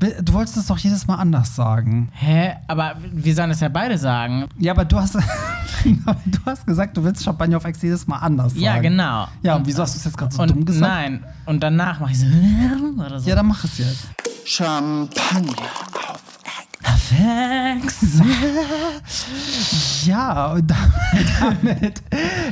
Du wolltest es doch jedes Mal anders sagen. Hä? Aber wir sollen es ja beide sagen. Ja, aber du hast, du hast gesagt, du willst Champagner auf Ex jedes Mal anders sagen. Ja, genau. Ja, und wieso hast du es jetzt gerade so und dumm gesagt? Nein, und danach mache ich so. Oder so. Ja, dann mach es jetzt. Champagner auf Facts. Ja, und damit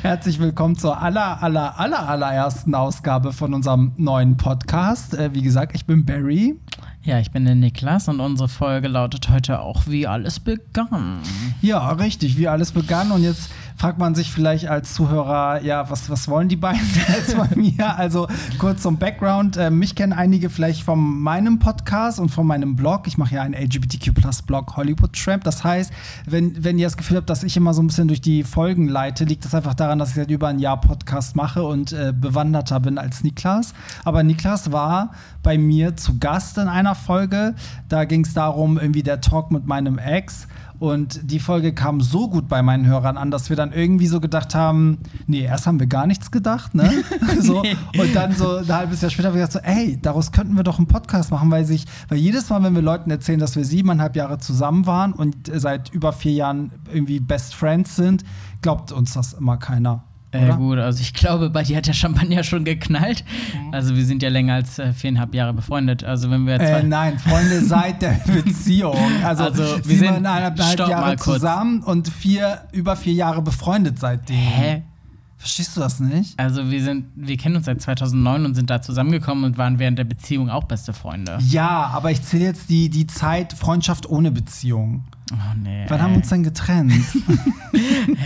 herzlich willkommen zur aller, aller, aller, allerersten Ausgabe von unserem neuen Podcast. Äh, Wie gesagt, ich bin Barry. Ja, ich bin der Niklas und unsere Folge lautet heute auch, wie alles begann. Ja, richtig, wie alles begann. Und jetzt fragt man sich vielleicht als Zuhörer, ja, was, was wollen die beiden jetzt bei mir? Also kurz zum Background. Äh, mich kennen einige vielleicht von meinem Podcast und von meinem Blog. Ich mache ja einen LGBTQ-Blog Hollywood Tramp. Das heißt, wenn, wenn ihr das Gefühl habt, dass ich immer so ein bisschen durch die Folgen leite, liegt das einfach daran, dass ich seit über ein Jahr Podcast mache und äh, bewanderter bin als Niklas. Aber Niklas war bei mir zu Gast in einer Folge. Da ging es darum, irgendwie der Talk mit meinem Ex. Und die Folge kam so gut bei meinen Hörern an, dass wir dann irgendwie so gedacht haben, nee, erst haben wir gar nichts gedacht, ne? so, Nee. Und dann so ein halbes Jahr später haben wir gesagt so, ey, daraus könnten wir doch einen Podcast machen, weil sich, weil jedes Mal, wenn wir Leuten erzählen, dass wir siebeneinhalb Jahre zusammen waren und seit über vier Jahren irgendwie Best Friends sind, glaubt uns das immer keiner. Äh, Oder? gut, also ich glaube, bei dir hat der Champagner schon geknallt. Also wir sind ja länger als äh, viereinhalb Jahre befreundet. Also wenn wir zwei Äh, nein, Freunde seit der Beziehung. Also, Also, wir sind- eineinhalb Jahre zusammen und vier, über vier Jahre befreundet seitdem. Hä? Verstehst du das nicht? Also wir sind, wir kennen uns seit 2009 und sind da zusammengekommen und waren während der Beziehung auch beste Freunde. Ja, aber ich zähle jetzt die, die Zeit Freundschaft ohne Beziehung. Oh nee. Wann haben wir uns denn getrennt?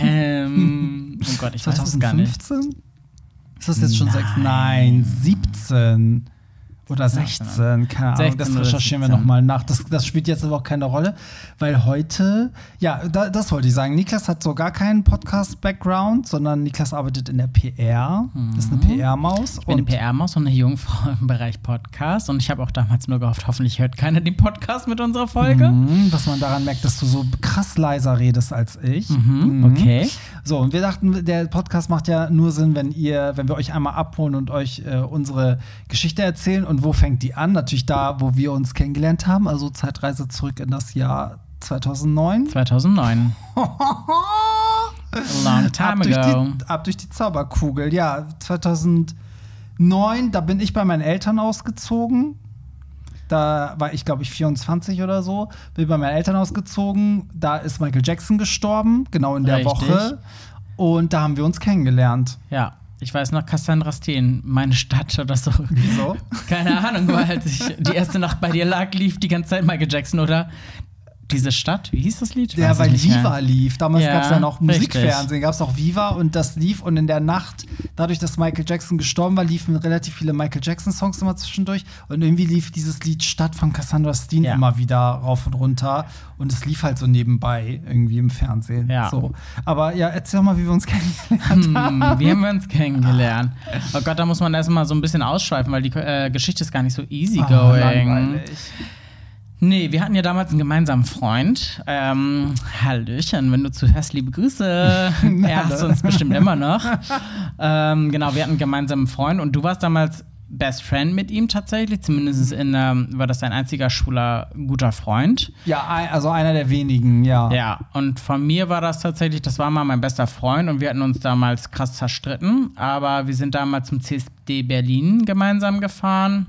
Ähm, oh Gott, ich weiß es gar nicht. 2015? Ist das jetzt schon sechs? Nein, 17 oder 16, keine Ahnung. 16 Das recherchieren wir 17. nochmal nach. Das, das spielt jetzt aber auch keine Rolle, weil heute, ja, da, das wollte ich sagen. Niklas hat so gar keinen Podcast-Background, sondern Niklas arbeitet in der PR. Das ist eine PR-Maus. Mhm. Ich bin eine PR-Maus und eine Jungfrau im Bereich Podcast und ich habe auch damals nur gehofft, hoffentlich hört keiner den Podcast mit unserer Folge. Mhm, was man daran merkt, dass du so krass leiser redest als ich. Mhm, okay. So, und wir dachten, der Podcast macht ja nur Sinn, wenn ihr, wenn wir euch einmal abholen und euch äh, unsere Geschichte erzählen. Und wo fängt die an? Natürlich da, wo wir uns kennengelernt haben, also Zeitreise zurück in das Jahr 2009. 2009. Long time ab, durch ago. die, ab durch die Zauberkugel. Ja, 2009, da bin ich bei meinen Eltern ausgezogen. Da war ich, glaube ich, 24 oder so. Bin bei meinen Eltern ausgezogen. Da ist Michael Jackson gestorben, genau in der Richtig. Woche. Und da haben wir uns kennengelernt. Ja, ich weiß noch Cassandra Steen, meine Stadt oder so. Wieso? Keine Ahnung, weil als ich die erste Nacht bei dir lag, lief die ganze Zeit Michael Jackson oder diese Stadt, wie hieß das Lied? Ja, weil nicht mehr. Viva lief. Damals Ja, gab es ja noch. Musikfernsehen, gab es noch Viva und das lief. Und in der Nacht, dadurch, dass Michael Jackson gestorben war, liefen relativ viele Michael Jackson-Songs immer zwischendurch. Und irgendwie lief dieses Lied Stadt von Cassandra Steen Ja. immer wieder rauf und runter. Und es lief halt so nebenbei irgendwie im Fernsehen. Ja. So. Aber ja, erzähl doch mal, wie wir uns kennengelernt haben. Hm, wie haben wir uns kennengelernt? Oh Gott, da muss man erstmal so ein bisschen ausschweifen, weil die äh, Geschichte ist gar nicht so easy Ah, going. langweilig. Nee, wir hatten ja damals einen gemeinsamen Freund. Ähm, Hallöchen, wenn du zuhörst, liebe Grüße. er hast uns bestimmt immer noch. ähm, genau, wir hatten einen gemeinsamen Freund und du warst damals Best Friend mit ihm tatsächlich. Zumindest in, ähm, war das dein einziger schwuler guter Freund. Ja, also einer der wenigen, ja. Ja, und von mir war das tatsächlich, das war mal mein bester Freund und wir hatten uns damals krass zerstritten, aber wir sind damals zum CSD Berlin gemeinsam gefahren,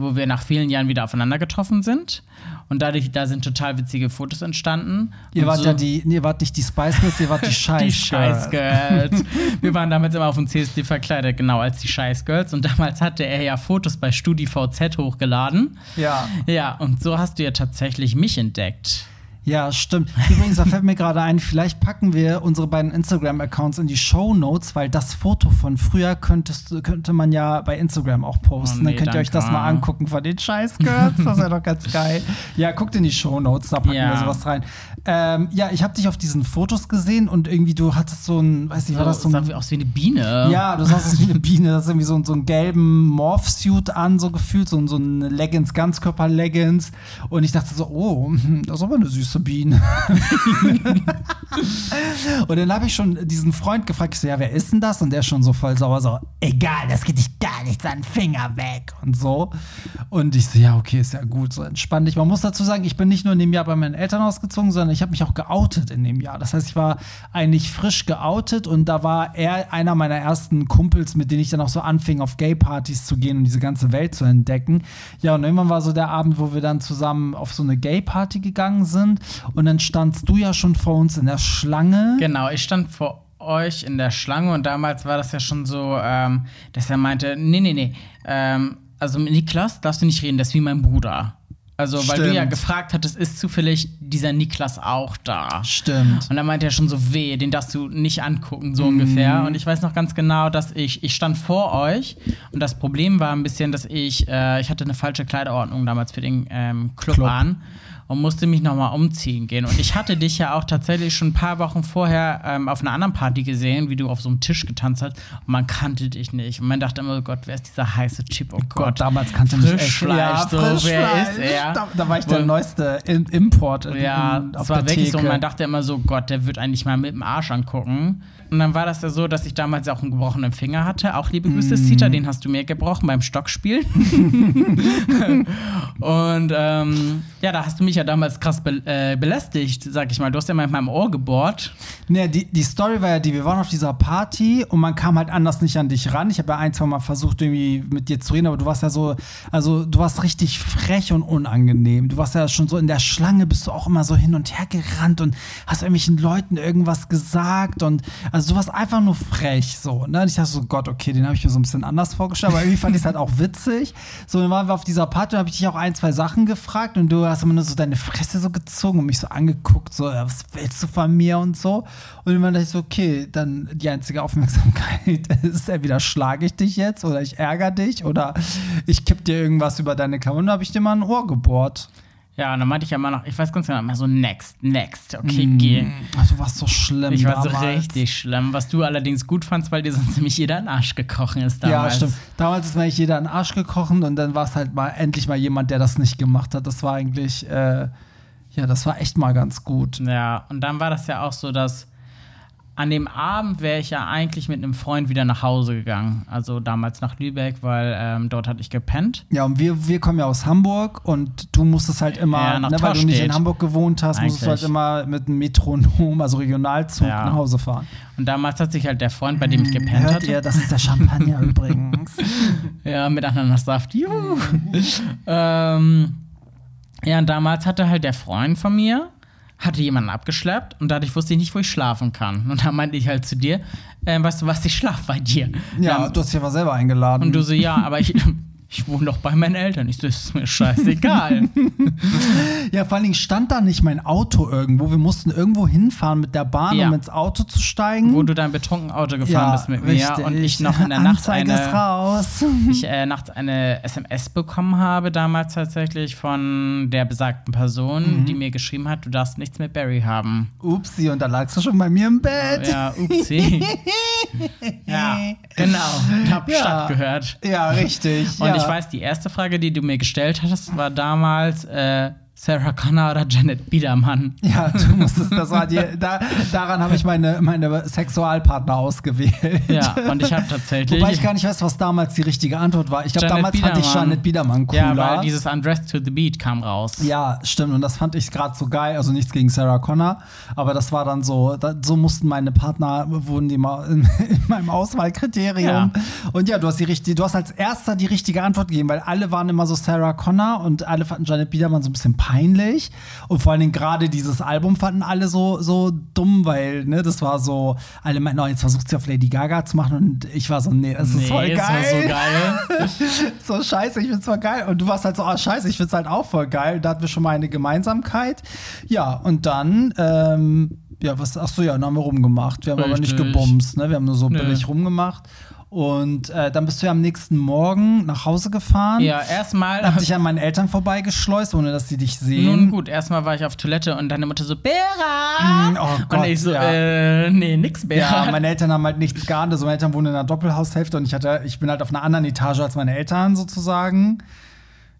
wo wir nach vielen Jahren wieder aufeinander getroffen sind. Und dadurch, da sind total witzige Fotos entstanden. Ihr Und wart so- ja die, ihr wart nicht die Spice Girls, ihr wart die Scheiß die Scheißgirls. wir waren damals immer auf dem CSD verkleidet, genau als die Scheißgirls. Und damals hatte er ja Fotos bei StudiVZ hochgeladen. Ja. Ja, und so hast du ja tatsächlich mich entdeckt. Ja, stimmt. Übrigens, da fällt mir gerade ein, vielleicht packen wir unsere beiden Instagram-Accounts in die Show Notes, weil das Foto von früher könntest, könnte man ja bei Instagram auch posten. Oh, nee, Dann könnt ihr euch das mal angucken von den Scheiß-Girls. Das wäre doch ganz geil. Ja, guckt in die Show Notes, da packen Ja. wir sowas rein. Ähm, ja, ich habe dich auf diesen Fotos gesehen und irgendwie du hattest so ein, weiß nicht, war das so sah ein wie aus wie eine Biene. ja, du sahst aus wie eine Biene. Das ist irgendwie so, so einen gelben Morph-Suit an, so gefühlt, so, so eine Leggings, Ganzkörper-Leggings. Und ich dachte so, oh, das ist aber eine süße Sabine. und dann habe ich schon diesen Freund gefragt, ich so, ja, wer ist denn das? Und der schon so voll sauer, so, egal, das geht dich gar nichts an den Finger weg und so. Und ich so, ja, okay, ist ja gut, so entspann dich. Man muss dazu sagen, ich bin nicht nur in dem Jahr bei meinen Eltern ausgezogen, sondern ich habe mich auch geoutet in dem Jahr. Das heißt, ich war eigentlich frisch geoutet und da war er einer meiner ersten Kumpels, mit denen ich dann auch so anfing, auf Gay-Partys zu gehen und diese ganze Welt zu entdecken. Ja, und irgendwann war so der Abend, wo wir dann zusammen auf so eine Gay-Party gegangen sind und dann standst du ja schon vor uns in der Schlange. Genau, ich stand vor euch in der Schlange und damals war das ja schon so, ähm, dass er meinte, nee, nee, nee, ähm, also mit Niklas darfst du nicht reden, das ist wie mein Bruder. Also, weil du ja Stimmt. gefragt hattest, ist zufällig dieser Niklas auch da? Stimmt. Und dann meinte er schon so, weh, den darfst du nicht angucken, Mhm. so ungefähr. Und ich weiß noch ganz genau, dass ich, ich stand vor euch und das Problem war ein bisschen, dass ich, äh, ich hatte eine falsche Kleiderordnung damals für den ähm, Club, Club. an und musste mich nochmal umziehen gehen. Und ich hatte dich ja auch tatsächlich schon ein paar Wochen vorher ähm, auf einer anderen Party gesehen, wie du auf so einem Tisch getanzt hast und man kannte dich nicht. Und man dachte immer, oh Gott, wer ist dieser heiße Typ? Oh Gott, Gott, damals kannte mich echt. Frischfleisch, so, wer Frischfleisch. ist er? Da, da war ich der Und- neueste Im Import. in- ja, in- das war wirklich so. Und man dachte immer so, Gott, der wird eigentlich mal mit dem Arsch angucken. Und dann war das ja so, dass ich damals auch einen gebrochenen Finger hatte. Auch liebe Grüße, Mhm. Zita, den hast du mir gebrochen beim Stockspiel. und ähm, ja, da hast du mich ja damals krass be äh, belästigt, sag ich mal. Du hast ja mal in meinem Ohr gebohrt. Nee, die, die Story war ja die, wir waren auf dieser Party und man kam halt anders nicht an dich ran. Ich habe ja ein, zwei Mal versucht, irgendwie mit dir zu reden, aber du warst ja so, also du warst richtig frech und unangenehm. Du warst ja schon so in der Schlange, bist du auch immer so hin und her gerannt und hast irgendwelchen Leuten irgendwas gesagt und also du warst einfach nur frech so. Ne? Und ich dachte so, Gott, okay, den habe ich mir so ein bisschen anders vorgestellt, aber irgendwie fand ich es halt auch witzig. So, dann waren wir auf dieser Party, habe ich dich auch ein, zwei Sachen gefragt und du hast immer nur so deine Fresse so gezogen und mich so angeguckt, so, was willst du von mir und so. Und dann dachte ich so, okay, dann die einzige Aufmerksamkeit ist, entweder schlage ich dich jetzt oder ich ärgere dich oder ich kipp dir irgendwas über deine Klamotten, da habe ich dir mal ein Ohr gebohrt. Ja, und dann meinte ich ja immer noch, ich weiß ganz genau, immer so next, next, okay, geh. Also warst so schlimm Ich war so richtig schlimm, was du allerdings gut fandst, weil dir sonst nämlich jeder in den Arsch gekrochen ist damals. Ja, stimmt. Damals ist mir eigentlich jeder in den Arsch gekrochen und dann war es halt mal endlich mal jemand, der das nicht gemacht hat. Das war eigentlich, äh, ja, das war echt mal ganz gut. Ja, und dann war das ja auch so, dass an dem Abend wäre ich ja eigentlich mit einem Freund wieder nach Hause gegangen. Also damals nach Lübeck, weil ähm, dort hatte ich gepennt. Ja, und wir, wir kommen ja aus Hamburg und du musstest halt immer, Ja, nach ne, weil du nicht in. Hamburg gewohnt hast, musstest du halt Eigentlich. immer mit einem Metronom, also Regionalzug, Ja. nach Hause fahren. Und damals hat sich halt der Freund, bei dem ich gepennt Hört hatte, ihr, das ist der Champagner übrigens. ja, mit Ananassaft, juhu. ähm, ja, und damals hatte halt der Freund von mir, hatte jemanden abgeschleppt und dadurch wusste ich nicht, wo ich schlafen kann. Und da meinte ich halt zu dir, äh, weißt du was, ich schlaf bei dir. Ja, Dann- du hast dich aber selber eingeladen. Und du so, ja, aber ich, ich wohne doch bei meinen Eltern. Ich so, ist mir scheißegal. ja, vor allen Dingen stand da nicht mein Auto irgendwo. Wir mussten irgendwo hinfahren mit der Bahn, Ja. um ins Auto zu steigen. Wo du dein betrunken Auto gefahren bist mit richtig. mir und ich noch in der Nacht Anzeige eine, raus. ich, äh, nachts eine SMS bekommen habe, damals tatsächlich von der besagten Person, Mhm. die mir geschrieben hat, du darfst nichts mit Barry haben. Upsi, und da lagst du schon bei mir im Bett. Ja, upsi. ja, genau. Hab Ja. Stadt gehört. Ja, richtig. Und ja. Ich weiß, die erste Frage, die du mir gestellt hast, war damals äh, Sarah Connor oder Janet Biedermann. Ja, du musstest, das war die, da, daran habe ich meine, meine Sexualpartner ausgewählt. Ja, und ich habe tatsächlich. Wobei ich gar nicht weiß, was damals die richtige Antwort war. Ich glaube, damals fand ich Biedermann. Janet Biedermann cooler. Ja, weil dieses Undressed to the Beat kam raus. Ja, stimmt. Und das fand ich gerade so geil. Also nichts gegen Sarah Connor, aber das war dann so, da, so mussten meine Partner, wurden die mal in, in meinem Auswahlkriterium. Ja. Und ja, du hast die richtige, du hast als erster die richtige Antwort gegeben, weil alle waren immer so Sarah Connor und alle fanden Janet Biedermann so ein bisschen peinlich. Und vor allen Dingen gerade dieses Album fanden alle so, so dumm, weil, ne, das war so, alle meinten, oh, jetzt versucht sie auf Lady Gaga zu machen und ich war so, nee, das ist Nee, voll das war geil. so geil. so scheiße, ich find's voll geil. Und du warst halt so, oh scheiße, ich find's halt auch voll geil. Da hatten wir schon mal eine Gemeinsamkeit. Ja, und dann, ähm, ja, was, ach so, ja, dann haben wir rumgemacht. Wir haben aber nicht Richtig. gebumst, ne? Wir haben nur so billig rumgemacht. Und äh, dann bist du ja am nächsten Morgen nach Hause gefahren. Ja, erstmal. Hab dich an meinen Eltern vorbeigeschleust, ohne dass sie dich sehen. Nun gut, erstmal war ich auf Toilette und deine Mutter so, Bera! Mm, oh und Gott, ich so, ja. äh, nee, nix Bera. Ja, meine Eltern haben halt nichts geahnt. Also meine Eltern wohnen in einer Doppelhaushälfte und ich hatte, ich bin halt auf einer anderen Etage als meine Eltern sozusagen.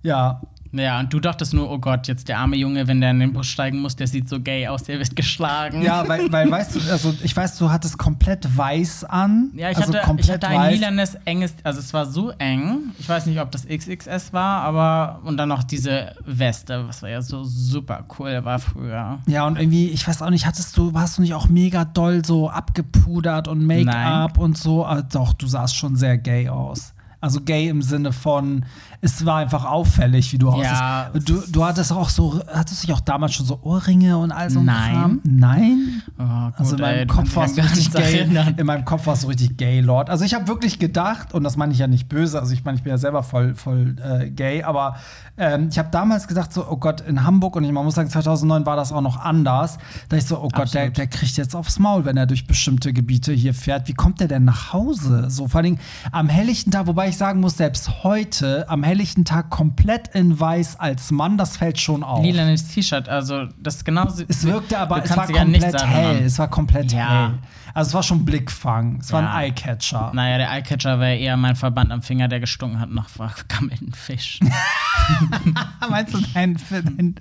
Ja. Ja, und du dachtest nur, oh Gott, jetzt der arme Junge, wenn der in den Bus steigen muss, der sieht so gay aus, der wird geschlagen. Ja, weil, weil weißt du, also ich weiß, du hattest komplett weiß an. Ja, ich, also hatte, ich hatte ein lilanes, enges, also es war so eng. Ich weiß nicht, ob das XXS war, aber und dann noch diese Weste, was war ja so super cool war früher. Ja, und irgendwie, ich weiß auch nicht, hattest du, warst du nicht auch mega doll so abgepudert und Make-up und so? Aber doch, du sahst schon sehr gay aus. Also gay im Sinne von, es war einfach auffällig, wie du Ja. aussiehst. Du, du hattest auch so, hattest dich auch damals schon so Ohrringe und all so ein Nein. Kram? Nein. Oh, gut, Also in meinem ey, du Kopf war kannst es dich an gar richtig gay. erinnern. In meinem Kopf war es so richtig gay, Lord. Also ich habe wirklich gedacht, und das meine ich ja nicht böse, also ich meine, ich bin ja selber voll, voll äh, gay, aber ähm, ich habe damals gedacht, so, oh Gott, in Hamburg, und ich man muss sagen, 2009 war das auch noch anders, da ich so, oh Gott, der, der kriegt jetzt aufs Maul, wenn er durch bestimmte Gebiete hier fährt. Wie kommt der denn nach Hause? So, vor allem am helllichten Tag, wobei ich sagen muss, selbst heute, am helllichten Tag komplett in weiß als Mann, das fällt schon auf. Lilanes T-Shirt, also das ist genauso. Es wirkte aber, es war komplett hell. Es war komplett Ja. hell. Also es war schon Blickfang. Es war Ja. ein Eyecatcher. Naja, der Eyecatcher war eher mein Verband am Finger, der gestunken hat nach vergammelten Fisch. Meinst du deinen dein,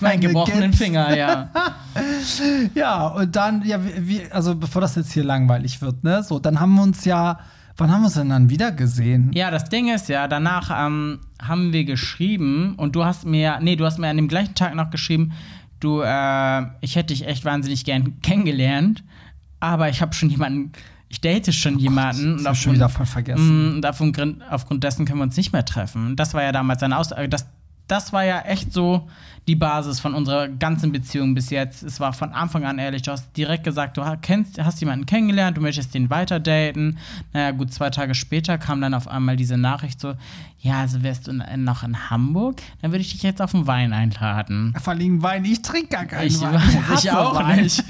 mein gebrochenen Gips? Finger, ja. Ja, und dann, ja, wie- also bevor das jetzt hier langweilig wird, ne? So, dann haben wir uns ja, wann haben wir uns denn dann wieder gesehen? Ja, das Ding ist ja, danach ähm, haben wir geschrieben und du hast mir, nee, du hast mir an dem gleichen Tag noch geschrieben, du, äh, ich hätte dich echt wahnsinnig gern kennengelernt, aber ich habe schon jemanden, ich date schon jemanden Das hab ich schon wieder voll vergessen. Mm, Und aufgrund, dessen können wir uns nicht mehr treffen. Das war ja damals eine Aussage. Das, das war ja echt so die Basis von unserer ganzen Beziehung bis jetzt. Es war von Anfang an ehrlich. Du hast direkt gesagt, du kennst, hast jemanden kennengelernt, du möchtest den weiter daten. Naja, gut, zwei Tage später kam dann auf einmal diese Nachricht so: Ja, also wärst du in, noch in Hamburg, dann würde ich dich jetzt auf den Wein einladen. Vor allem Wein, ich trinke gar keinen Ich, Wein. ich hasse auch Wein. nicht.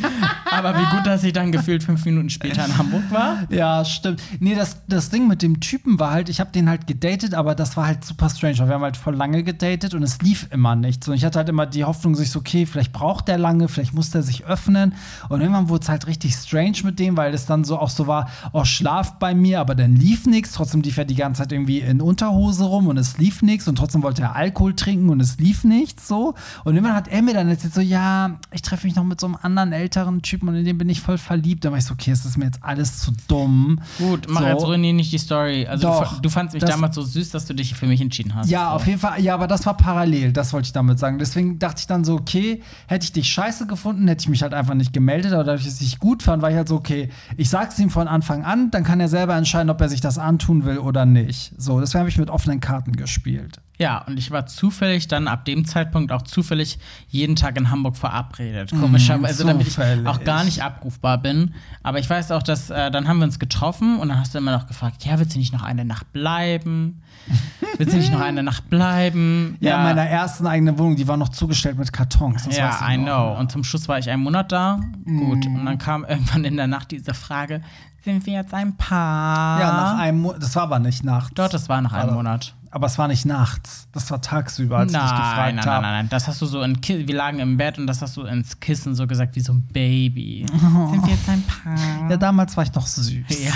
Aber wie gut, dass ich dann gefühlt fünf Minuten später in Hamburg war. Ja, stimmt. Nee, das, das Ding mit dem Typen war halt, ich habe den halt gedatet, aber das war halt super strange, wir haben halt voll lange gedatet und es lief immer nicht. So, und ich hatte halt immer die Hoffnung, sich so, okay, vielleicht braucht der lange, vielleicht muss der sich öffnen. Und irgendwann wurde es halt richtig strange mit dem, weil es dann so auch so war, oh, schlaf bei mir, aber dann lief nichts. Trotzdem lief er die ganze Zeit irgendwie in Unterhose rum und es lief nichts und trotzdem wollte er Alkohol trinken und es lief nichts so. Und irgendwann hat er mir dann erzählt so, ja, ich treffe mich noch mit so einem anderen älteren Typen und in den bin ich voll verliebt. Dann war ich so, okay, es ist mir jetzt alles zu dumm. Gut, mach So. jetzt ruinier nicht die Story. Also du, Doch, fa- du fandst mich damals so süß, dass du dich für mich entschieden hast. Ja, so. auf jeden Fall. Ja, aber das war parallel, das wollte ich damit sagen. Deswegen dachte ich dann so, okay, hätte ich dich scheiße gefunden, hätte ich mich halt einfach nicht gemeldet. Aber dadurch, ich dich gut fand, war ich halt so, okay, ich sag's ihm von Anfang an, dann kann er selber entscheiden, ob er sich das antun will oder nicht. So, deswegen habe ich mit offenen Karten gespielt. Ja, und ich war zufällig dann ab dem Zeitpunkt auch zufällig jeden Tag in Hamburg verabredet. Komischerweise, damit ich Mhm, auch gar nicht abrufbar bin. Aber ich weiß auch, dass äh, dann haben wir uns getroffen und dann hast du immer noch gefragt, ja, willst du nicht noch eine Nacht bleiben? willst du nicht noch eine Nacht bleiben? Ja, in meiner ersten eigenen Wohnung, die war noch zugestellt mit Kartons. Das ja, I know. Und zum Schluss war ich einen Monat da. Gut. Und dann kam irgendwann in der Nacht diese Frage: Sind wir jetzt ein Paar? Ja, nach einem Monat. Das war aber nicht nachts. Dort, das war nach einem Also, Monat. Aber es war nicht nachts. Das war tagsüber, als ich dich Nein, gefragt nein, nein, habe. nein, nein. Das hast du so in Ki wir lagen im Bett und das hast du ins Kissen so gesagt wie so ein Baby. Sind wir jetzt ein Paar? Ja, damals war ich noch süß. Ja.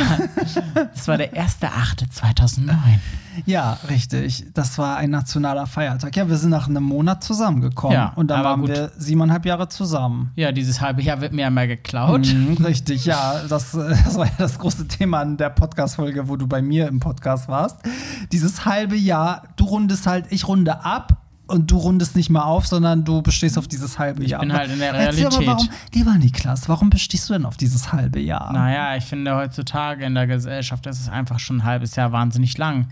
Das war der 1.8.2009. Ja, richtig. Das war ein nationaler Feiertag. Ja, wir sind nach einem Monat zusammengekommen. Ja, und dann waren gut. wir siebeneinhalb Jahre zusammen. Ja, dieses halbe Jahr wird mir einmal geklaut. Mhm, richtig, ja. Das, äh, das war ja das große Thema in der Podcast-Folge, wo du bei mir im Podcast warst. Dieses halbe Jahr, du rundest halt, ich runde ab. Und du rundest nicht mal auf, sondern du bestehst auf dieses halbe Jahr. bin halt in der Erzähl aber, Realität. warum, lieber Niklas, warum bestehst du denn auf dieses halbe Jahr? Naja, ich finde heutzutage in der Gesellschaft ist es einfach schon ein halbes Jahr wahnsinnig lang.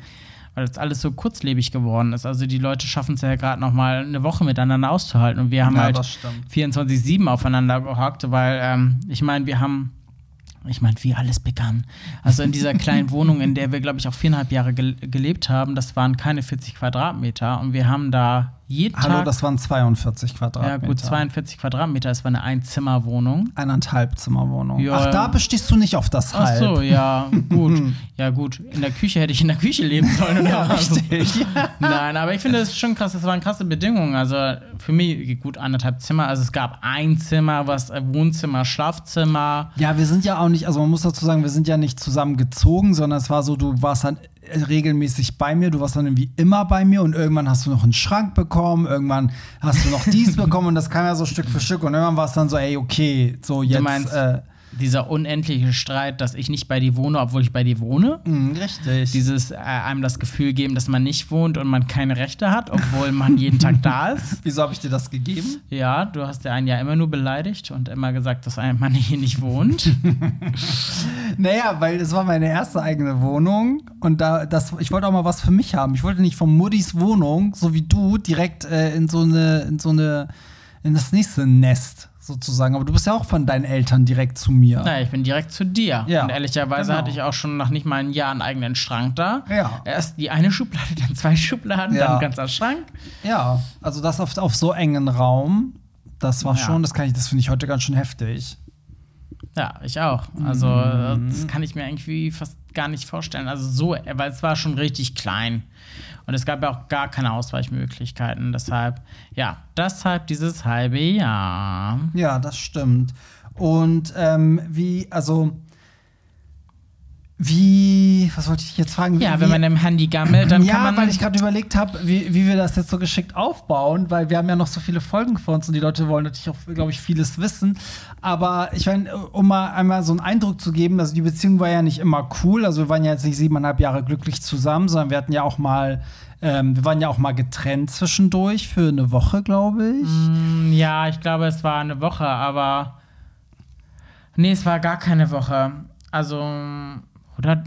Weil das alles so kurzlebig geworden ist. Also die Leute schaffen es ja gerade noch mal eine Woche miteinander auszuhalten. Und wir haben Ja, halt das stimmt. 24-7 aufeinander gehockt, weil ähm, ich meine, wir haben, ich meine, wie alles begann. Also in dieser kleinen Wohnung, in der wir, glaube ich, auch viereinhalb Jahre gel gelebt haben, das waren keine 40 Quadratmeter. Und wir haben da jeden Hallo, Tag. das waren 42 Quadratmeter. ja, gut, 42 Quadratmeter. Es war eine Einzimmerwohnung. Eineinhalb Zimmerwohnung. Ja. Ach, da bestehst du nicht auf das Ach Halb. so, ja, gut. Ja, gut. In der Küche hätte ich in der Küche leben sollen. Oder Ja, richtig. Nein, aber ich finde das ist schon krass. Das waren krasse Bedingungen. Also für mich gut anderthalb Zimmer. Also es gab ein Zimmer, was äh, Wohnzimmer, Schlafzimmer. Ja, wir sind ja auch nicht, also man muss dazu sagen, wir sind ja nicht zusammen gezogen, sondern es war so, du warst dann regelmäßig bei mir, du warst dann irgendwie immer bei mir und irgendwann hast du noch einen Schrank bekommen, irgendwann hast du noch dies bekommen und das kam ja so Stück für Stück und irgendwann war es dann so, ey, okay, so jetzt. Du meinst, äh, dieser unendliche Streit, dass ich nicht bei dir wohne, obwohl ich bei dir wohne. mh, richtig. Dieses äh, einem das Gefühl geben, dass man nicht wohnt und man keine Rechte hat, obwohl man jeden Tag da ist. Wieso habe ich dir das gegeben? Ja, du hast ja einen ja immer nur beleidigt und immer gesagt, dass ein Mann hier nicht wohnt. Naja, weil es war meine erste eigene Wohnung und da das ich wollte auch mal was für mich haben. Ich wollte nicht von Muddis Wohnung, so wie du, direkt äh, in so eine in so eine in das nächste Nest sozusagen. Aber du bist ja auch von deinen Eltern direkt zu mir. Na, ich bin direkt zu dir. Ja, und ehrlicherweise genau. hatte ich auch schon nach nicht mal einem Jahr einen eigenen Schrank da. Ja. Erst die eine Schublade, dann zwei Schubladen, Ja. dann ein ganzer Schrank. Ja, also das auf, auf so engen Raum, das war Ja. schon, das kann ich, das finde ich heute ganz schön heftig. Ja, ich auch. Also, Mhm. das kann ich mir irgendwie fast gar nicht vorstellen. Also, so, weil es war schon richtig klein. Und es gab ja auch gar keine Ausweichmöglichkeiten. Deshalb, ja, deshalb dieses halbe Jahr. Ja, das stimmt. Und ähm, wie, also wie, was wollte ich jetzt fragen? Ja, wie, wenn man im Handy gammelt, dann ja, kann man. weil ich gerade überlegt habe, wie, wie wir das jetzt so geschickt aufbauen, weil wir haben ja noch so viele Folgen vor uns und die Leute wollen natürlich auch, glaube ich, vieles wissen. Aber ich meine, um mal einmal so einen Eindruck zu geben, also die Beziehung war ja nicht immer cool. Also wir waren ja jetzt nicht siebeneinhalb Jahre glücklich zusammen, sondern wir hatten ja auch mal, ähm, wir waren ja auch mal getrennt zwischendurch für eine Woche, glaube ich. Mm, Ja, ich glaube, es war eine Woche, aber. Nee, es war gar keine Woche. Also, oder?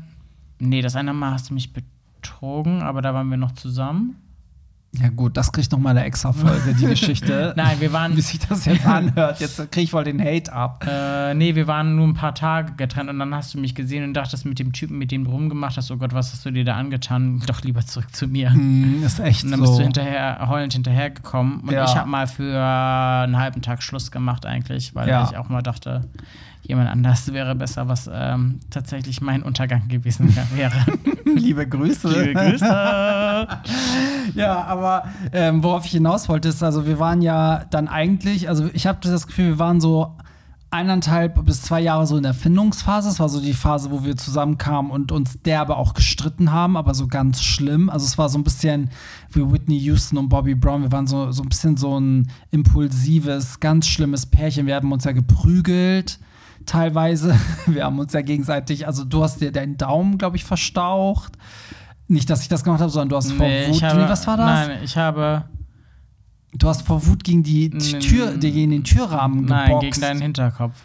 Nee, das eine Mal hast du mich betrogen, aber da waren wir noch zusammen. Ja gut, das kriegt noch mal eine extra Folge, die Geschichte. Nein, wir waren- Wie sich das jetzt anhört. Jetzt kriege ich voll den Hate ab. Äh, nee, wir waren nur ein paar Tage getrennt und dann hast du mich gesehen und dachtest mit dem Typen, mit dem du rumgemacht hast, oh Gott, was hast du dir da angetan? Doch lieber zurück zu mir. Hm, ist echt Und dann so. bist du hinterher, heulend hinterhergekommen. Und Ja. ich habe mal für einen halben Tag Schluss gemacht eigentlich, weil Ja. ich auch mal dachte, jemand anders wäre besser, was ähm, tatsächlich mein Untergang gewesen wäre. Liebe Grüße. Liebe Grüße. Ja, aber ähm, worauf ich hinaus wollte, ist, also wir waren ja dann eigentlich, also ich habe das Gefühl, wir waren so eineinhalb bis zwei Jahre so in der Findungsphase. Es war so die Phase, wo wir zusammenkamen und uns derbe auch gestritten haben, aber so ganz schlimm. Also es war so ein bisschen wie Whitney Houston und Bobby Brown. Wir waren so, so ein bisschen so ein impulsives, ganz schlimmes Pärchen. Wir haben uns ja geprügelt. Teilweise. Wir haben uns ja gegenseitig, also du hast dir deinen Daumen, glaube ich, verstaucht. Nicht, dass ich das gemacht habe, sondern du hast vor Nee, Wut. habe, was war das? Nein, ich habe Du hast vor Wut gegen die Mm, Tür, die gegen den Türrahmen nein, geboxt. gegen deinen Hinterkopf.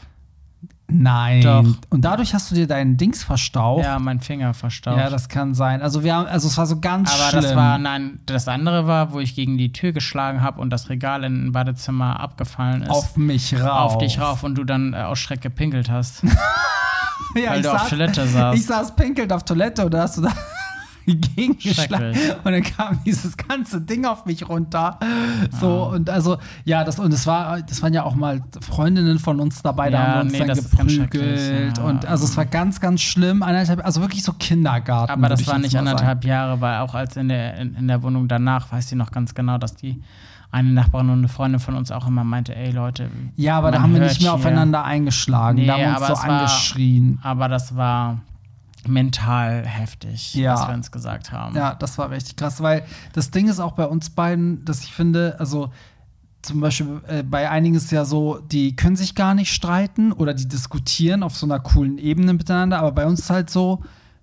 Nein. Doch. Und dadurch hast du dir deinen Dings verstaucht. Ja, mein Finger verstaucht. Ja, das kann sein. Also wir haben, also es war so ganz Aber schlimm. das war, nein, das andere war, wo ich gegen die Tür geschlagen habe und das Regal in ein Badezimmer abgefallen ist. auf mich rauf. auf dich rauf und du dann äh, aus Schreck gepinkelt hast. ja, weil ich du auf saß, Toilette saßt. Ich saß pinkelnd auf Toilette und da hast du da gegengeschlagen und dann kam dieses ganze Ding auf mich runter. So und also ja, das und es war das waren ja auch mal Freundinnen von uns dabei, da Ja, haben wir uns nee, dann geprügelt ja. und also es war ganz ganz schlimm, eineinhalb, also wirklich so Kindergarten. Aber das ich war jetzt nicht mal sagen. anderthalb Jahre, weil auch als in der, in, in der Wohnung danach weiß sie noch ganz genau, dass die eine Nachbarin und eine Freundin von uns auch immer meinte, ey Leute. Ja, aber da haben wir nicht mehr hier- aufeinander eingeschlagen. Nee, da haben wir uns so es war- angeschrien. Aber das war mental heftig, Ja. was wir uns gesagt haben. Ja, das war richtig krass, weil das Ding ist auch bei uns beiden, dass ich finde, also zum Beispiel äh, bei einigen ist ja so, die können sich gar nicht streiten oder die diskutieren auf so einer coolen Ebene miteinander, aber bei uns ist halt so,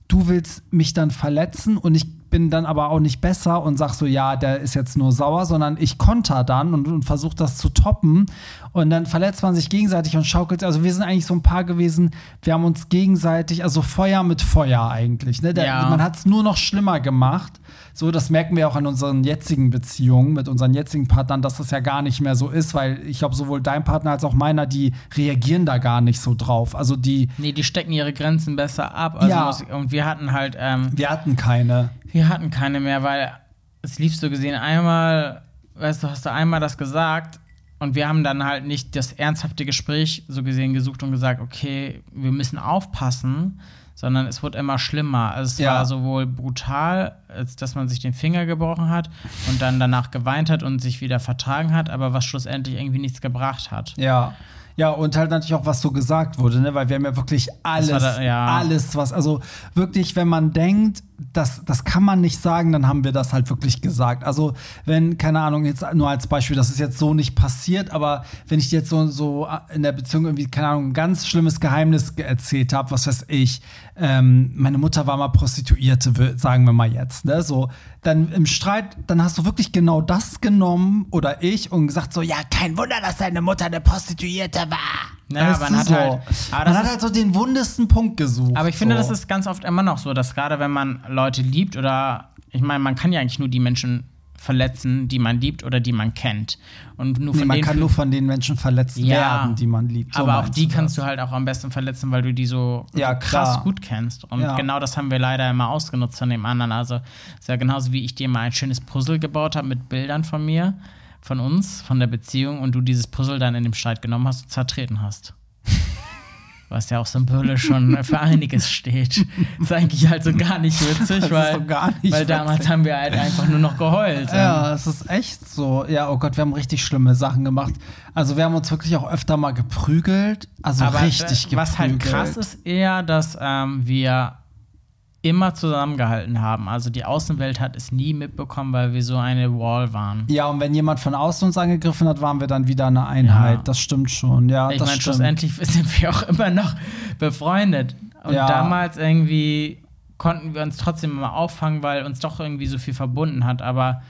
du willst mich dann verletzen und ich bin dann aber auch nicht besser und sag so, ja, der ist jetzt nur sauer, sondern ich konter dann und, und versuche das zu toppen und dann verletzt man sich gegenseitig und schaukelt. Also wir sind eigentlich so ein Paar gewesen, wir haben uns gegenseitig, also Feuer mit Feuer eigentlich. Ne? Der, Ja. Man hat es nur noch schlimmer gemacht. So, das merken wir auch an unseren jetzigen Beziehungen mit unseren jetzigen Partnern, dass das ja gar nicht mehr so ist, weil ich glaube, sowohl dein Partner als auch meiner, die reagieren da gar nicht so drauf. Also die, Nee, die stecken ihre Grenzen besser ab. Also Ja. muss, und wir hatten halt, ähm, wir hatten keine. wir hatten keine mehr, weil es lief so gesehen einmal, weißt du, hast du einmal das gesagt und wir haben dann halt nicht das ernsthafte Gespräch so gesehen gesucht und gesagt, okay, wir müssen aufpassen, sondern es wurde immer schlimmer. Also es Ja. war sowohl brutal, als dass man sich den Finger gebrochen hat und dann danach geweint hat und sich wieder vertragen hat, aber was schlussendlich irgendwie nichts gebracht hat. Ja. Ja, und halt natürlich auch, was so gesagt wurde, ne? weil wir haben ja wirklich alles, da- ja. alles, was, also wirklich, wenn man denkt, das, das kann man nicht sagen, dann haben wir das halt wirklich gesagt. Also, wenn, keine Ahnung, jetzt nur als Beispiel, das ist jetzt so nicht passiert, aber wenn ich dir jetzt so, so in der Beziehung irgendwie, keine Ahnung, ein ganz schlimmes Geheimnis ge- erzählt habe, was weiß ich, ähm, meine Mutter war mal Prostituierte, sagen wir mal jetzt, ne? So, dann im Streit, dann hast du wirklich genau das genommen oder ich und gesagt so, ja, kein Wunder, dass deine Mutter eine Prostituierte war. Ja, Weißt man hat so. halt- aber man hat halt so den wundesten Punkt gesucht. Aber ich finde, so. das ist ganz oft immer noch so, dass gerade wenn man Leute liebt oder ich meine, man kann ja eigentlich nur die Menschen verletzen, die man liebt oder die man kennt. Und nur Nee, man kann nur von den Menschen verletzt Ja, werden, die man liebt. So aber auch die kannst das. du halt auch am besten verletzen, weil du die so, Ja, krass klar. gut kennst. Und Ja. genau das haben wir leider immer ausgenutzt von dem anderen. Also ist ja genauso wie ich dir mal ein schönes Puzzle gebaut habe mit Bildern von mir, von uns, von der Beziehung und du dieses Puzzle dann in dem Streit genommen hast und zertreten hast. Was ja auch symbolisch schon für einiges steht. ist eigentlich halt so gar nicht witzig, ist weil, gar nicht weil damals witzig. haben wir halt einfach nur noch geheult. Ja, es ist echt so. Ja, oh Gott, wir haben richtig schlimme Sachen gemacht. Also wir haben uns wirklich auch öfter mal geprügelt. Also Aber richtig geprügelt. was halt krass ist eher, dass ähm, wir immer zusammengehalten haben. Also die Außenwelt hat es nie mitbekommen, weil wir so eine Wall waren. Ja, und wenn jemand von außen uns angegriffen hat, waren wir dann wieder eine Einheit. Ja. Das stimmt schon. Ja, ich meine, schlussendlich sind wir auch immer noch befreundet. Und Ja. damals irgendwie konnten wir uns trotzdem immer auffangen, weil uns doch irgendwie so viel verbunden hat. Aber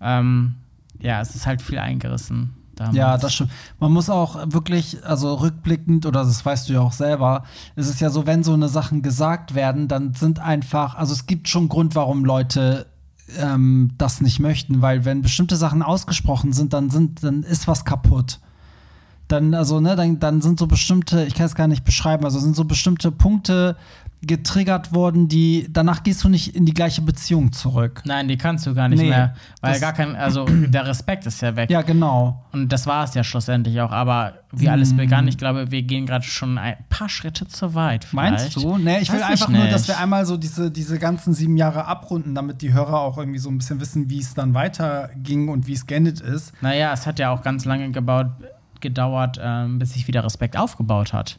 ähm, ja, es ist halt viel eingerissen. Damals. Ja, das stimmt. Man muss auch wirklich, also rückblickend, oder das weißt du ja auch selber, es ist ja so, wenn so eine Sachen gesagt werden, dann sind einfach, also es gibt schon Grund, warum Leute ähm, das nicht möchten, weil wenn bestimmte Sachen ausgesprochen sind, dann sind, dann ist was kaputt. Dann, also, ne, dann, dann sind so bestimmte, ich kann es gar nicht beschreiben, also sind so bestimmte Punkte getriggert worden, die danach gehst du nicht in die gleiche Beziehung zurück. Nein, die kannst du gar nicht Nee, mehr. Weil gar kein, also der Respekt ist ja weg. Ja, genau. Und das war es ja schlussendlich auch. Aber wie alles begann, ich glaube, wir gehen gerade schon ein paar Schritte zu weit. Meinst vielleicht. du? Nee, ich will Weiß einfach nur, dass nicht. wir einmal so diese, diese ganzen sieben Jahre abrunden, damit die Hörer auch irgendwie so ein bisschen wissen, wie es dann weiterging und wie es geendet ist. Naja, es hat ja auch ganz lange gebaut, gedauert, ähm, bis sich wieder Respekt aufgebaut hat.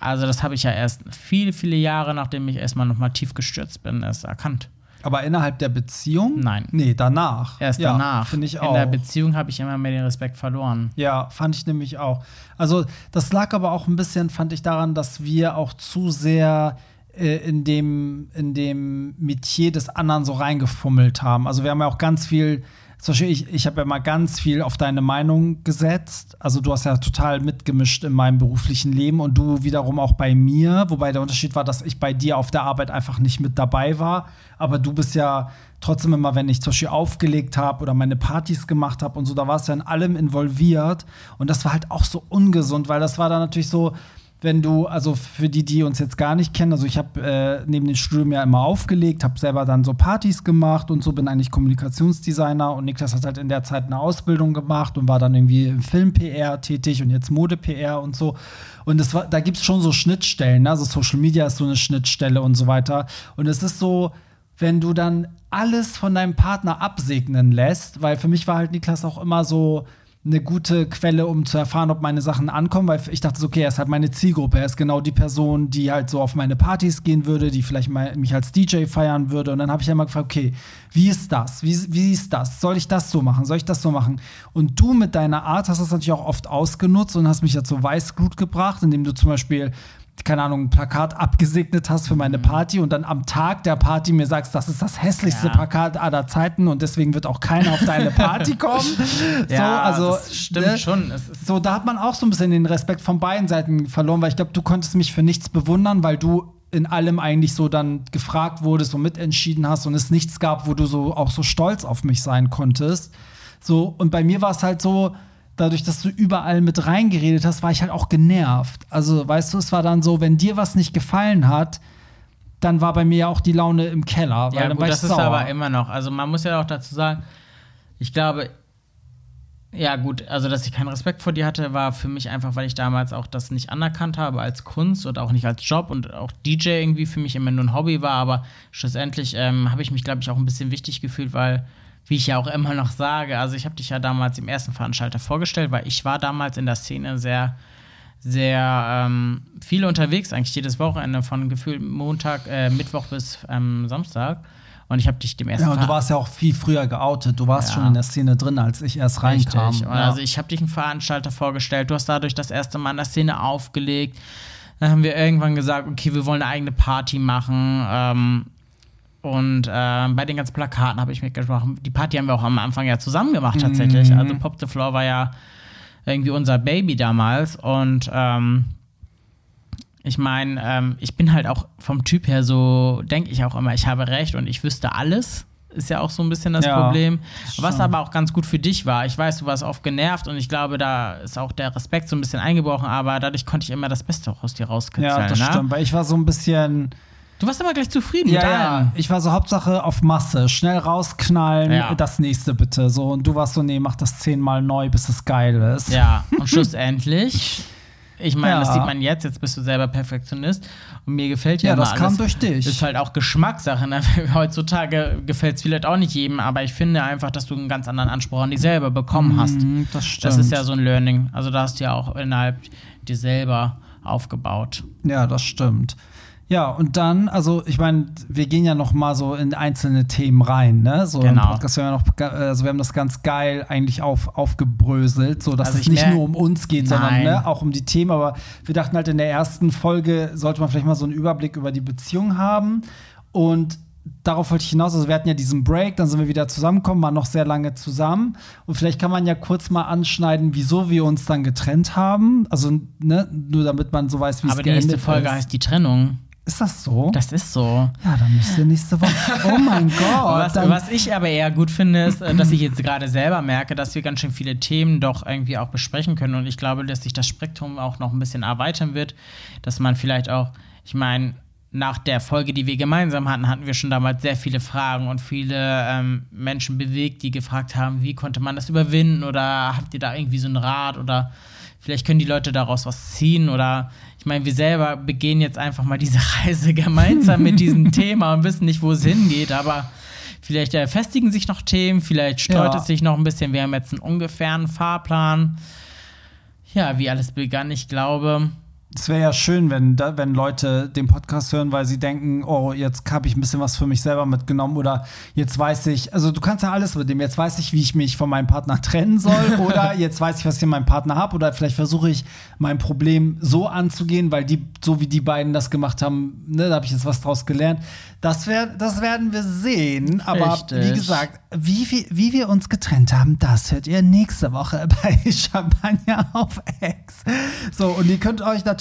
Also, das habe ich ja erst viele, viele Jahre, nachdem ich erstmal nochmal tief gestürzt bin, erst erkannt. Aber innerhalb der Beziehung? Nein. Nee, danach. Erst ja, danach. Finde ich In auch. der Beziehung habe ich immer mehr den Respekt verloren. Ja, fand ich nämlich auch. Also, das lag aber auch ein bisschen, fand ich, daran, dass wir auch zu sehr äh, in dem, in dem Metier des anderen so reingefummelt haben. Also, wir haben ja auch ganz viel. Zum Beispiel, ich, ich habe ja mal ganz viel auf deine Meinung gesetzt. Also, du hast ja total mitgemischt in meinem beruflichen Leben und du wiederum auch bei mir. Wobei der Unterschied war, dass ich bei dir auf der Arbeit einfach nicht mit dabei war. Aber du bist ja trotzdem immer, wenn ich zum Beispiel aufgelegt habe oder meine Partys gemacht habe und so, da warst du ja in allem involviert. Und das war halt auch so ungesund, weil das war dann natürlich so, wenn du, also für die, die uns jetzt gar nicht kennen, also ich habe äh, neben dem Studium ja immer aufgelegt, habe selber dann so Partys gemacht und so, bin eigentlich Kommunikationsdesigner und Niklas hat halt in der Zeit eine Ausbildung gemacht und war dann irgendwie im Film-PR tätig und jetzt Mode-PR und so. Und das war, da gibt es schon so Schnittstellen, ne? also Social Media ist so eine Schnittstelle und so weiter. Und es ist so, wenn du dann alles von deinem Partner absegnen lässt, weil für mich war halt Niklas auch immer so eine gute Quelle, um zu erfahren, ob meine Sachen ankommen, weil ich dachte okay, er ist halt meine Zielgruppe, er ist genau die Person, die halt so auf meine Partys gehen würde, die vielleicht mal mich als DJ feiern würde und dann habe ich immer gefragt, okay, wie ist das? Wie, wie ist das? Soll ich das so machen? Soll ich das so machen? Und du mit deiner Art hast das natürlich auch oft ausgenutzt und hast mich ja zu Weißglut gebracht, indem du zum Beispiel keine Ahnung, ein Plakat abgesegnet hast für meine Party und dann am Tag der Party mir sagst, das ist das hässlichste Ja. Plakat aller Zeiten und deswegen wird auch keiner auf deine Party kommen. so, also, das stimmt ne? schon. So, da hat man auch so ein bisschen den Respekt von beiden Seiten verloren, weil ich glaube, du konntest mich für nichts bewundern, weil du in allem eigentlich so dann gefragt wurdest und mitentschieden hast und es nichts gab, wo du so auch so stolz auf mich sein konntest. So, und bei mir war es halt so, dadurch, dass du überall mit reingeredet hast, war ich halt auch genervt. Also, weißt du, es war dann so, wenn dir was nicht gefallen hat, dann war bei mir ja auch die Laune im Keller. Ja, dann gut, das ist sauer. aber immer noch. Also man muss ja auch dazu sagen, ich glaube, ja gut, also dass ich keinen Respekt vor dir hatte, war für mich einfach, weil ich damals auch das nicht anerkannt habe als Kunst und auch nicht als Job und auch DJ irgendwie für mich immer nur ein Hobby war, aber schlussendlich ähm, habe ich mich, glaube ich, auch ein bisschen wichtig gefühlt, weil, wie ich ja auch immer noch sage, also ich habe dich ja damals im ersten Veranstalter vorgestellt, weil ich war damals in der Szene sehr sehr ähm, viel unterwegs, eigentlich jedes Wochenende von gefühlt Montag, äh, Mittwoch bis ähm, Samstag. Und ich habe dich dem ersten Ja, und du warst ja auch viel früher geoutet. Du warst Ja. schon in der Szene drin, als ich erst reinkam. Richtig. Ja. Also ich habe dich einen Veranstalter vorgestellt, du hast dadurch das erste Mal in der Szene aufgelegt. Dann haben wir irgendwann gesagt, okay, wir wollen eine eigene Party machen. Ähm, und ähm, bei den ganzen Plakaten habe ich mitgesprochen. Die Party haben wir auch am Anfang ja zusammen gemacht tatsächlich. Mhm. Also Pop the Floor war ja irgendwie unser Baby damals. Und ähm, ich meine, ähm, ich bin halt auch vom Typ her so, denke ich auch immer, ich habe recht und ich wüsste alles. Ist ja auch so ein bisschen das Ja, Problem. schon. Was aber auch ganz gut für dich war. Ich weiß, du warst oft genervt und ich glaube, da ist auch der Respekt so ein bisschen eingebrochen, aber dadurch konnte ich immer das Beste auch aus dir rauskitzeln. ja, das ne? stimmt, weil ich war so ein bisschen. Du warst immer gleich zufrieden Ja, mit ja, allem. ich war so Hauptsache auf Masse, schnell rausknallen, Ja. das nächste bitte. So, und du warst so, nee, mach das zehnmal neu, bis es geil ist. Ja, und schlussendlich, ich meine, das Ja. sieht man jetzt, jetzt bist du selber Perfektionist und mir gefällt ja, Ja, das kam alles. durch dich. Ist halt auch Geschmackssache. Ne? Heutzutage gefällt es vielleicht auch nicht jedem, aber ich finde einfach, dass du einen ganz anderen Anspruch an dich selber bekommen hast. Mhm, das stimmt. Das ist ja so ein Learning. Also da hast du ja auch innerhalb dir selber aufgebaut. Ja, das stimmt. Ja, und dann, also ich meine, wir gehen ja noch mal so in einzelne Themen rein, ne? So im Genau. Podcast, wir haben, ja noch, also wir haben das ganz geil eigentlich auf, aufgebröselt, so dass Also es ich nicht nur um uns geht, sondern Nein. ne, auch um die Themen. Aber wir dachten halt in der ersten Folge sollte man vielleicht mal so einen Überblick über die Beziehung haben. Und darauf wollte ich hinaus. Also wir hatten ja diesen Break, dann sind wir wieder zusammengekommen, waren noch sehr lange zusammen. Und vielleicht kann man ja kurz mal anschneiden, wieso wir uns dann getrennt haben. Also ne, nur damit man so weiß, wie es Aber die nächste Folge ist. heißt die Trennung. Ist das so? Das ist so. ja, dann müsst ihr nächste Woche. Oh mein Gott. was, was ich aber eher gut finde, ist, äh, dass ich jetzt gerade selber merke, dass wir ganz schön viele Themen doch irgendwie auch besprechen können. Und ich glaube, dass sich das Spektrum auch noch ein bisschen erweitern wird. Dass man vielleicht auch, ich meine, nach der Folge, die wir gemeinsam hatten, hatten wir schon damals sehr viele Fragen und viele ähm, Menschen bewegt, die gefragt haben, wie konnte man das überwinden oder habt ihr da irgendwie so einen Rat oder vielleicht können die Leute daraus was ziehen oder ich meine, wir selber begehen jetzt einfach mal diese Reise gemeinsam mit diesem Thema und wissen nicht, wo es hingeht, aber vielleicht äh, festigen sich noch Themen, vielleicht streut Ja. es sich noch ein bisschen. Wir haben jetzt einen ungefähren Fahrplan. Ja, wie alles begann, ich glaube, es wäre ja schön, wenn, da, wenn Leute den Podcast hören, weil sie denken, oh, jetzt habe ich ein bisschen was für mich selber mitgenommen oder jetzt weiß ich, also du kannst ja alles mit dem, jetzt weiß ich, wie ich mich von meinem Partner trennen soll oder jetzt weiß ich, was ich in meinem Partner habe oder vielleicht versuche ich mein Problem so anzugehen, weil die, so wie die beiden das gemacht haben, ne, da habe ich jetzt was draus gelernt. Das, wär, das werden wir sehen, aber Richtig. wie gesagt, wie, wir- wie wir uns getrennt haben, das hört ihr nächste Woche bei Champagner auf Ex. So, und ihr könnt euch natürlich,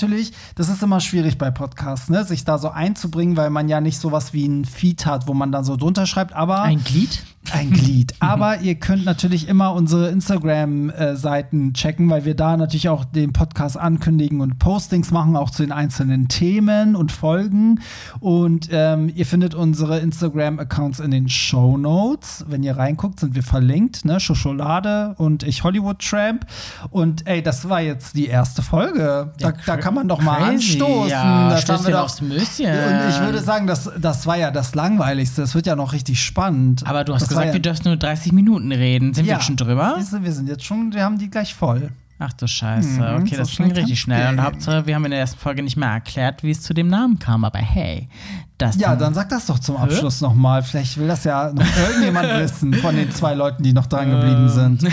das ist immer schwierig bei Podcasts, ne, sich da so einzubringen, weil man ja nicht sowas wie ein Feed hat, wo man dann so drunter schreibt, aber ein Glied. Ein Glied. Aber ihr könnt natürlich immer unsere Instagram-Seiten checken, weil wir da natürlich auch den Podcast ankündigen und Postings machen, auch zu den einzelnen Themen und Folgen. Und ähm, ihr findet unsere Instagram-Accounts in den Show Notes. Wenn ihr reinguckt, sind wir verlinkt, ne? Schokolade und ich Hollywood Tramp. Und ey, das war jetzt die erste Folge. Da, Ja, da kann man doch mal crazy. anstoßen. Ja, Das haben wir doch- aufs Möschen. Und ich würde sagen, das, das war ja das Langweiligste. Das wird ja noch richtig spannend. Aber du hast Das gesagt, ja, wir dürfen nur 30 Minuten reden. Sind wir jetzt schon drüber? Du, Wir sind jetzt schon, wir haben die gleich voll. Ach du Scheiße. Mhm, okay, so das ging richtig schnell. Und gehen. Hauptsache, wir haben in der ersten Folge nicht mehr erklärt, wie es zu dem Namen kam. Aber hey, das. Ja, dann sag das doch zum Abschluss nochmal. Vielleicht will das ja noch irgendjemand wissen von den zwei Leuten, die noch dran geblieben sind.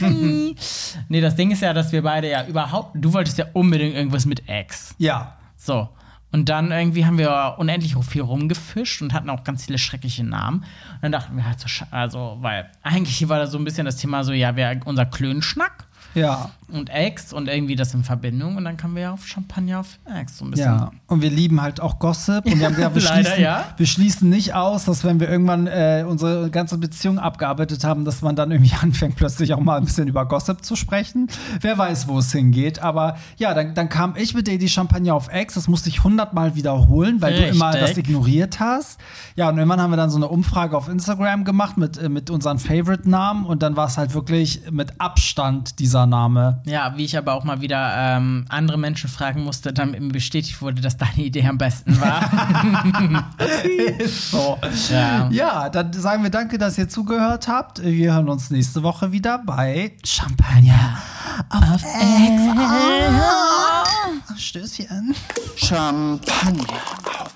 nee, das Ding ist ja, dass wir beide ja überhaupt. Du wolltest ja unbedingt irgendwas mit Ex. Ja. So. Und dann irgendwie haben wir unendlich viel rumgefischt und hatten auch ganz viele schreckliche Namen. Und dann dachten wir halt so, also, weil eigentlich war da so ein bisschen das Thema so, ja, wer unser Klönschnack Ja. Und Ex und irgendwie das in Verbindung. Und dann kamen wir ja auf Champagner auf Ex so ein bisschen. Ja, und wir lieben halt auch Gossip. Und wir haben gesagt, wir, Leider, schließen, ja. wir schließen nicht aus, dass wenn wir irgendwann äh, unsere ganze Beziehung abgearbeitet haben, dass man dann irgendwie anfängt, plötzlich auch mal ein bisschen über Gossip zu sprechen. Wer weiß, wo es hingeht. Aber ja, dann, dann kam ich mit der Idee Champagner auf Ex. Das musste ich hundertmal wiederholen, weil du immer das Richtig. ignoriert hast. Ja, und irgendwann haben wir dann so eine Umfrage auf Instagram gemacht mit, äh, mit unseren Favorite-Namen. Und dann war es halt wirklich mit Abstand dieser Name. Ja, wie ich aber auch mal wieder ähm, andere Menschen fragen musste, damit mir bestätigt wurde, dass deine Idee am besten war. Ist so. ja. Ja, dann sagen wir danke, dass ihr zugehört habt. Wir hören uns nächste Woche wieder bei Champagner auf Ex. Ah. Stößchen. Champagner auf.